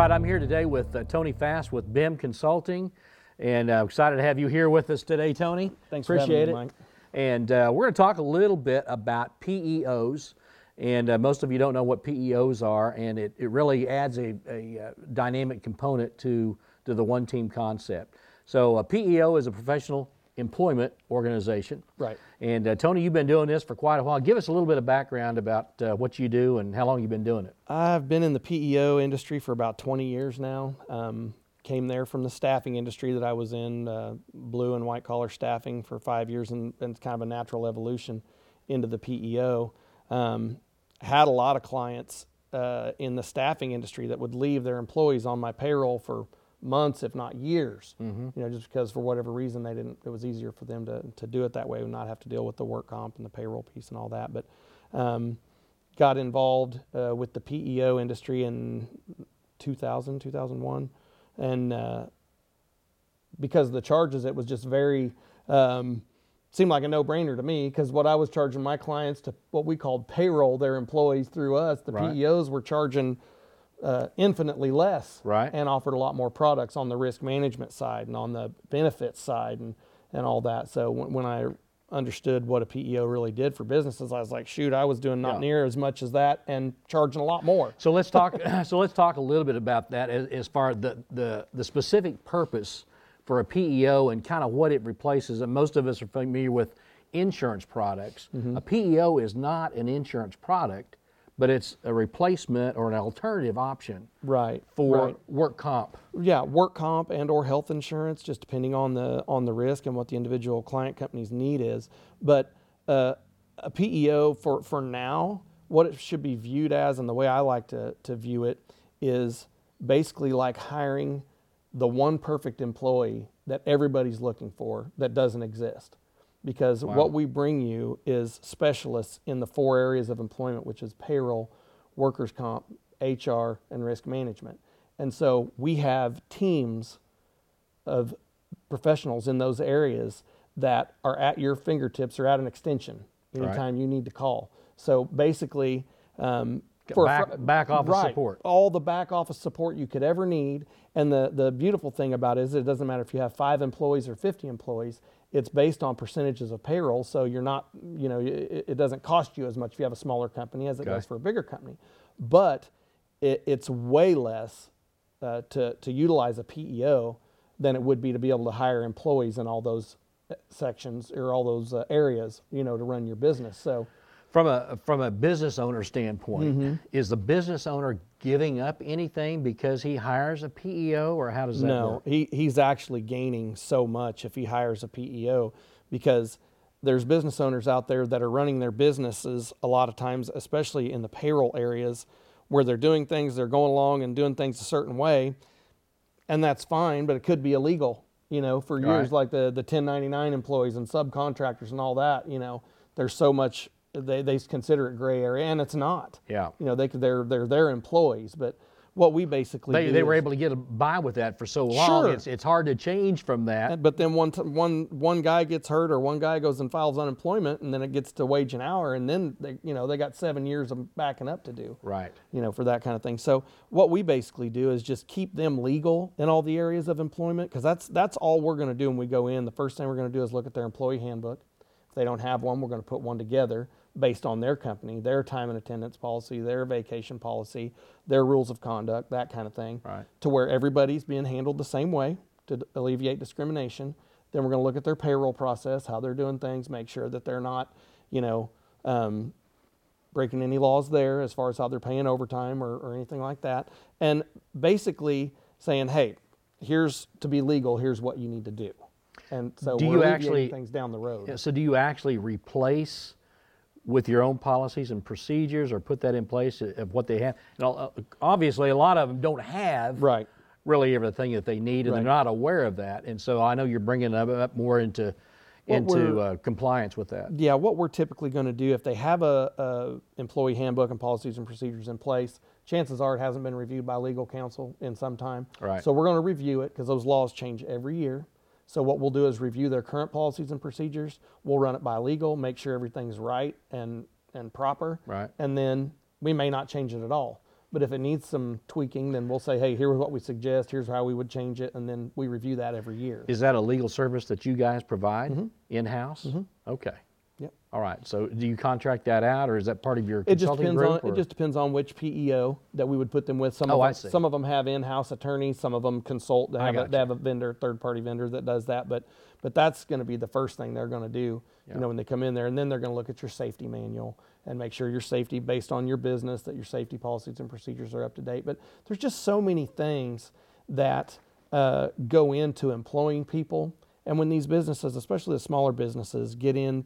right, I'm here today with uh, Tony Fast with BIM Consulting, and uh, excited to have you here with us today, Tony. Thanks for having Appreciate me, it. Mike. And uh, we're going to talk a little bit about PEOs, and uh, most of you don't know what PEOs are, and it, it really adds a, a uh, dynamic component to to the one team concept. So a PEO is a professional employment organization. Right. And uh, Tony, you've been doing this for quite a while. Give us a little bit of background about uh, what you do and how long you've been doing it. I've been in the PEO industry for about 20 years now. Um, came there from the staffing industry that I was in, uh, blue and white collar staffing for five years, and, and it's kind of a natural evolution into the PEO. Um, had a lot of clients uh, in the staffing industry that would leave their employees on my payroll for months, if not years. You know, just because for whatever reason they didn't. It was easier for them to to do it that way and not have to deal with the work comp and the payroll piece and all that. But um, got involved uh, with the PEO industry in 2000, 2001. And uh, because of the charges, it was just very, um, seemed like a no brainer to me because what I was charging my clients to what we called payroll their employees through us, the Right. PEOs were charging uh, infinitely less Right. and offered a lot more products on the risk management side and on the benefits side and, and all that. So when, when I understood what a PEO really did for businesses, I was like, shoot, I was doing not Yeah. near as much as that and charging a lot more. So let's talk. so let's talk a little bit about that as, as far as the, the the specific purpose for a PEO and kind of what it replaces. And most of us are familiar with insurance products. Mm-hmm. A PEO is not an insurance product, but it's a replacement or an alternative option Right. for right. work comp. yeah, work comp and or health insurance, just depending on the on the risk and what the individual client company's need is. But uh, a PEO for for now, what it should be viewed as, and the way I like to to view it, is basically like hiring the one perfect employee that everybody's looking for that doesn't exist. Because what we bring you is specialists in the four areas of employment, which is payroll, workers' comp, HR, and risk management. And so we have teams of professionals in those areas that are at your fingertips or at an extension anytime you need to call. So basically, um, for back- back office right, support. all the back office support you could ever need. And the, the beautiful thing about it is it doesn't matter if you have five employees or 50 employees, it's based on percentages of payroll. So you're not, you know, it, it doesn't cost you as much if you have a smaller company as it Okay. does for a bigger company. But it, it's way less uh, to, to utilize a PEO than it would be to be able to hire employees in all those uh, sections or all those uh, areas, you know, to run your business. So, From a from a business owner standpoint, Mm-hmm. is the business owner giving up anything because he hires a PEO, or how does that no, work? he, he's actually gaining so much if he hires a PEO because there's business owners out there that are running their businesses a lot of times, especially in the payroll areas where they're doing things, they're going along and doing things a certain way, and that's fine, but it could be illegal, you know, for years, Right. like the, the 1099 employees and subcontractors and all that, you know, there's so much, they, they consider it gray area, and it's not. Yeah. You know, they, could- they're, they're their employees, but what we basically They, do they were able to get by with that for so long. Sure. It's, it's hard to change from that. but then one, t- one, one guy gets hurt or one guy goes and files unemployment and then it gets to wage an hour and then they, you know, they got seven years of backing up to do. Right. You know, for that kind of thing. So what we basically do is just keep them legal in all the areas of employment because that's, that's all we're going to do when we go in. The first thing we're going to do is look at their employee handbook. If they don't have one, we're going to put one together based on their company, their time and attendance policy, their vacation policy, their rules of conduct, that kind of thing. Right. To where everybody's being handled the same way to alleviate discrimination. Then we're going to look at their payroll process, how they're doing things, make sure that they're not, you know, um, breaking any laws there as far as how they're paying overtime or, or anything like that. And basically saying, hey, here's to be legal, here's what you need to do. And so Do you actually- things down the road. Yeah, So do you actually replace with your own policies and procedures, or put that in place of what they have? And uh, obviously, a lot of them don't have Right. really everything that they need, and Right. they're not aware of that. And so I know you're bringing them up more into What into uh, compliance with that. Yeah, what we're typically going to do if they have a, a employee handbook and policies and procedures in place, chances are it hasn't been reviewed by legal counsel in some time. Right. So we're going to review it because those laws change every year. So what we'll do is review their current policies and procedures. We'll run it by legal, make sure everything's right and and proper. Right. And then we may not change it at all. But if it needs some tweaking, then we'll say, hey, here's what we suggest. Here's how we would change it, and then we review that every year. Is that a legal service that you guys provide Mm-hmm. in-house? Okay. All right. So do you contract that out, or is that part of your It just depends group? on or- it just depends on which PEO that we would put them with. Some Oh, of I them, see. some of them have in-house attorneys, some of them consult. They have, a, they have a vendor, third-party vendor that does that. But but that's going to be the first thing they're going to do. Yeah. You know, when they come in there, and then they're going to look at your safety manual and make sure your safety based on your business that your safety policies and procedures are up to date. But there's just so many things that uh, go into employing people. And when these businesses, especially the smaller businesses, get in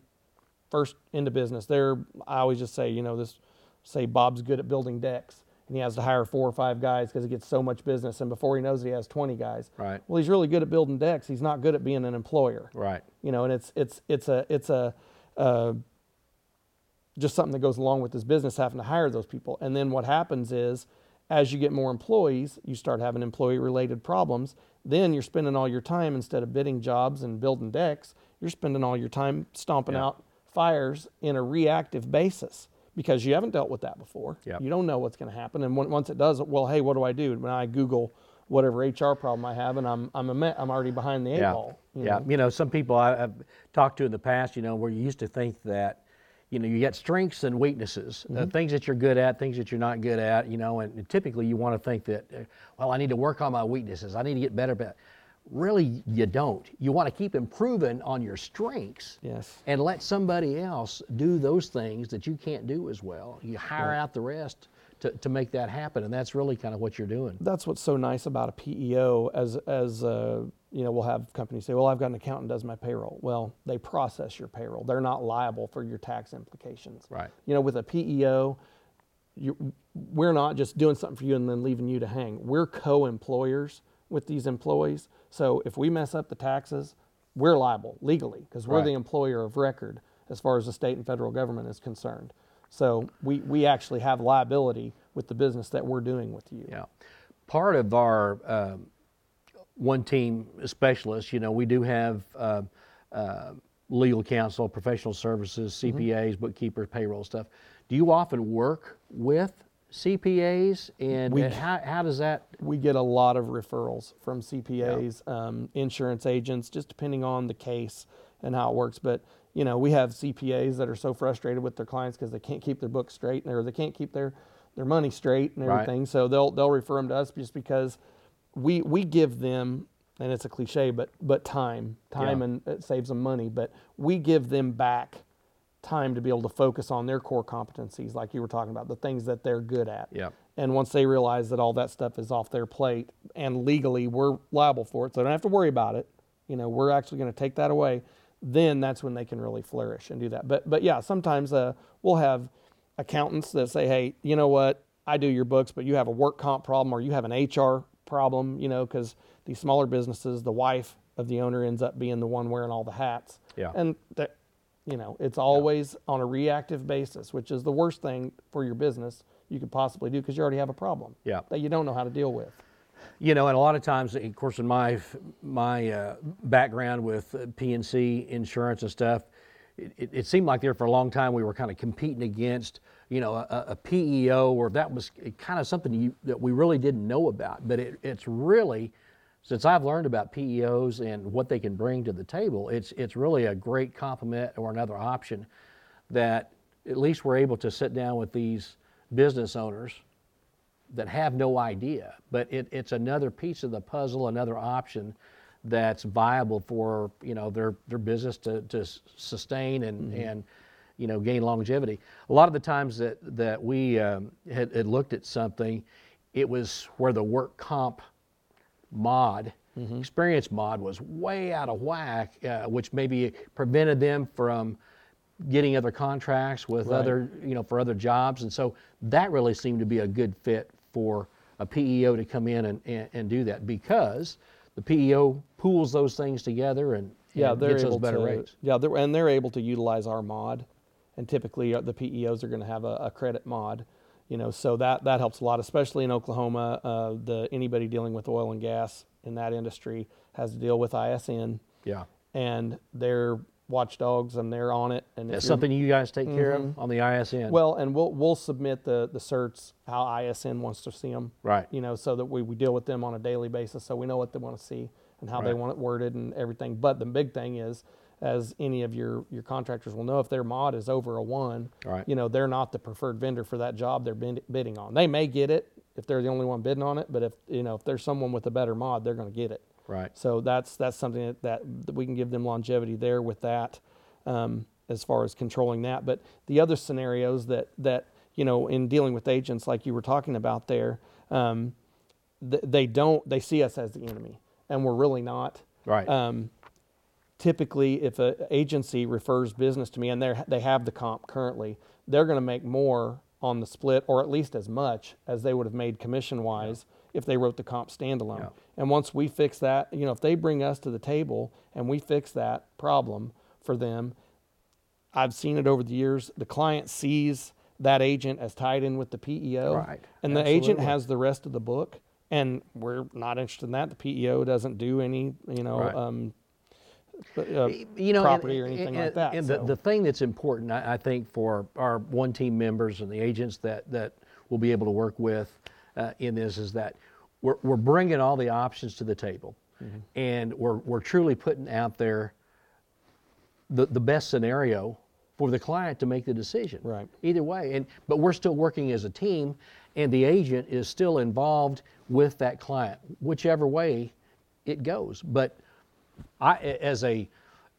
first into business, they're I always just say, you know, this say Bob's good at building decks and he has to hire four or five guys because he gets so much business and before he knows it, he has 20 guys. Right. Well, he's really good at building decks. He's not good at being an employer. Right. You know, and it's it's it's a it's a uh, just something that goes along with this business having to hire those people. And then what happens is as you get more employees, you start having employee related problems. Then you're spending all your time instead of bidding jobs and building decks, you're spending all your time stomping Yeah. out fires in a reactive basis because you haven't dealt with that before. Yep. You don't know what's going to happen. And when, once it does, well, hey, what do I do? When I Google whatever HR problem I have, and I'm I'm a I'm already behind the eight yeah. ball. you yeah. know? You know, some people I, I've talked to in the past, you know, where you used to think that, you know, you got strengths and weaknesses, Mm-hmm. uh, things that you're good at, things that you're not good at, you know, and typically you want to think that, uh, well, I need to work on my weaknesses. I need to get better. But really, you don't. You want to keep improving on your strengths. Yes. and let somebody else do those things that you can't do as well. You hire out the rest to, to make that happen, and that's really kind of what you're doing. that's what's so nice about a PEO as as uh, you know we'll have companies say well I've got an accountant does my payroll well they process your payroll they're not liable for your tax implications Right. you know with a PEO you, we're not just doing something for you and then leaving you to hang we're co-employers with these employees so if we mess up the taxes we're liable legally because we're Right. the employer of record as far as the state and federal government is concerned so we, we actually have liability with the business that we're doing with you Yeah. Part of our um, one team specialists, you know, we do have uh, uh, legal counsel, professional services, CPAs, bookkeepers, payroll stuff. Do you often work with CPAs, and We- uh, how, how does that? we get a lot of referrals from CPAs, um, insurance agents, just depending on the case and how it works. But you know, we have CPAs that are so frustrated with their clients because they can't keep their books straight or they can't keep their their money straight and Right. everything. So they'll they'll refer them to us just because we we give them and it's a cliche, but but time, time, Yeah. and it saves them money. But we give them back time to be able to focus on their core competencies, like you were talking about, the things that they're good at. Yeah. And once they realize that all that stuff is off their plate and legally we're liable for it, so they don't have to worry about it. You know, we're actually going to take that away. Then that's when they can really flourish and do that. But but yeah, sometimes uh, we'll have accountants that say, hey, you know what? I do your books, but you have a work comp problem or you have an HR problem. You know, because these smaller businesses, the wife of the owner ends up being the one wearing all the hats. Yeah. And that, you know, it's always on a reactive basis, which is the worst thing for your business you could possibly do because you already have a problem Yeah. that you don't know how to deal with. You know, and a lot of times, of course, in my my uh, background with uh, P&C insurance and stuff, it, it, it seemed like there for a long time we were kind of competing against, you know, a, a PEO, or that was kind of something you, that we really didn't know about. But it, it's really, since I've learned about PEOs and what they can bring to the table, it's it's really a great complement or another option that at least we're able to sit down with these business owners that have no idea. But it, it's another piece of the puzzle, another option that's viable for you know their their business to, to sustain and and you know gain longevity. A lot of the times that that we um, had, had looked at something, it was where the work comp mod, experience mod was way out of whack, uh, which maybe prevented them from getting other contracts with Right. other, you know, for other jobs. And so that really seemed to be a good fit for a PEO to come in and, and, and do that because the PEO pools those things together and, Yeah, and they're gets able better to. rates. Yeah, they're, and they're able to utilize our mod, and typically uh, the PEOs are going to have a, a credit mod. You know, so that that helps a lot, especially in Oklahoma. Uh, the anybody dealing with oil and gas in that industry has to deal with ISN. Yeah. and they're watchdogs, and they're on it. And That's something you guys take care of on the ISN. Well, and we'll we'll submit the the certs how ISN wants to see them. Right. You know, so that we, we deal with them on a daily basis, so we know what they want to see and how they want it worded and everything. But the big thing is, as any of your your contractors will know, if their mod is over a one, Right. you know, they're not the preferred vendor for that job they're bid, bidding on. They may get it if they're the only one bidding on it, but if you know if there's someone with a better mod, they're going to get it. right. So that's that's something that, that, that we can give them longevity there with that, um, as far as controlling that. But the other scenarios that that you know in dealing with agents like you were talking about there, um, th- they don't they see us as the enemy, and we're really not. Right. Um, typically, if an agency refers business to me and they they have the comp currently, they're going to make more on the split, or at least as much as they would have made commission wise if they wrote the comp standalone. Yeah. And once we fix that, you know, if they bring us to the table and we fix that problem for them, I've seen it over the years. The client sees that agent as tied in with the PEO, Right. and the agent has the rest of the book. And we're not interested in that. The PEO doesn't do any, you know, Right. um, uh, you know, property and, or anything and- like that. And so. the, the thing that's important, I, I think, for our one team members and the agents that that we'll be able to work with uh, in this is that we're we're bringing all the options to the table, Mm-hmm. and we're we're truly putting out there the the best scenario for the client to make the decision. Right. Either way, and but we're still working as a team, and the agent is still involved with that client, whichever way it goes. But I, as a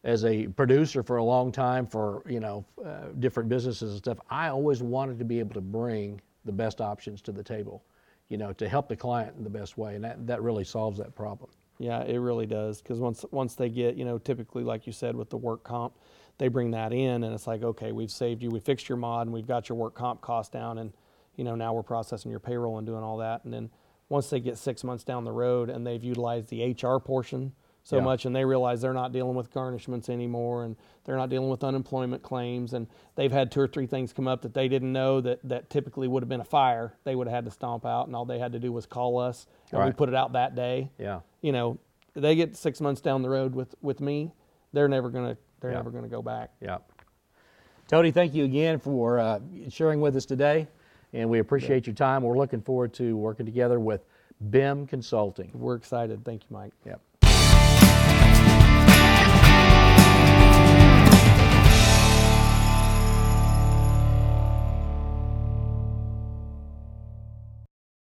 as a producer for a long time for you know uh, different businesses and stuff, I always wanted to be able to bring the best options to the table, you know, to help the client in the best way, and that, that really solves that problem. Yeah, it really does. Because once once they get, you know, typically like you said with the work comp, they bring that in, and it's like, okay, we've saved you, we fixed your mod, and we've got your work comp cost down, and you know now we're processing your payroll and doing all that, and then once they get six months down the road and they've utilized the HR portion so Yeah. much, and they realize they're not dealing with garnishments anymore, and they're not dealing with unemployment claims, and they've had two or three things come up that they didn't know that that typically would have been a fire, they would have had to stomp out, and all they had to do was call us, and we put it out that day Yeah. you know, they get six months down the road with with me, they're never gonna they're Yeah. never gonna go back. Yeah. Tony, thank you again for uh, sharing with us today, and we appreciate your time. We're looking forward to working together with BIM Consulting. We're excited. Thank you, Mike. Yep.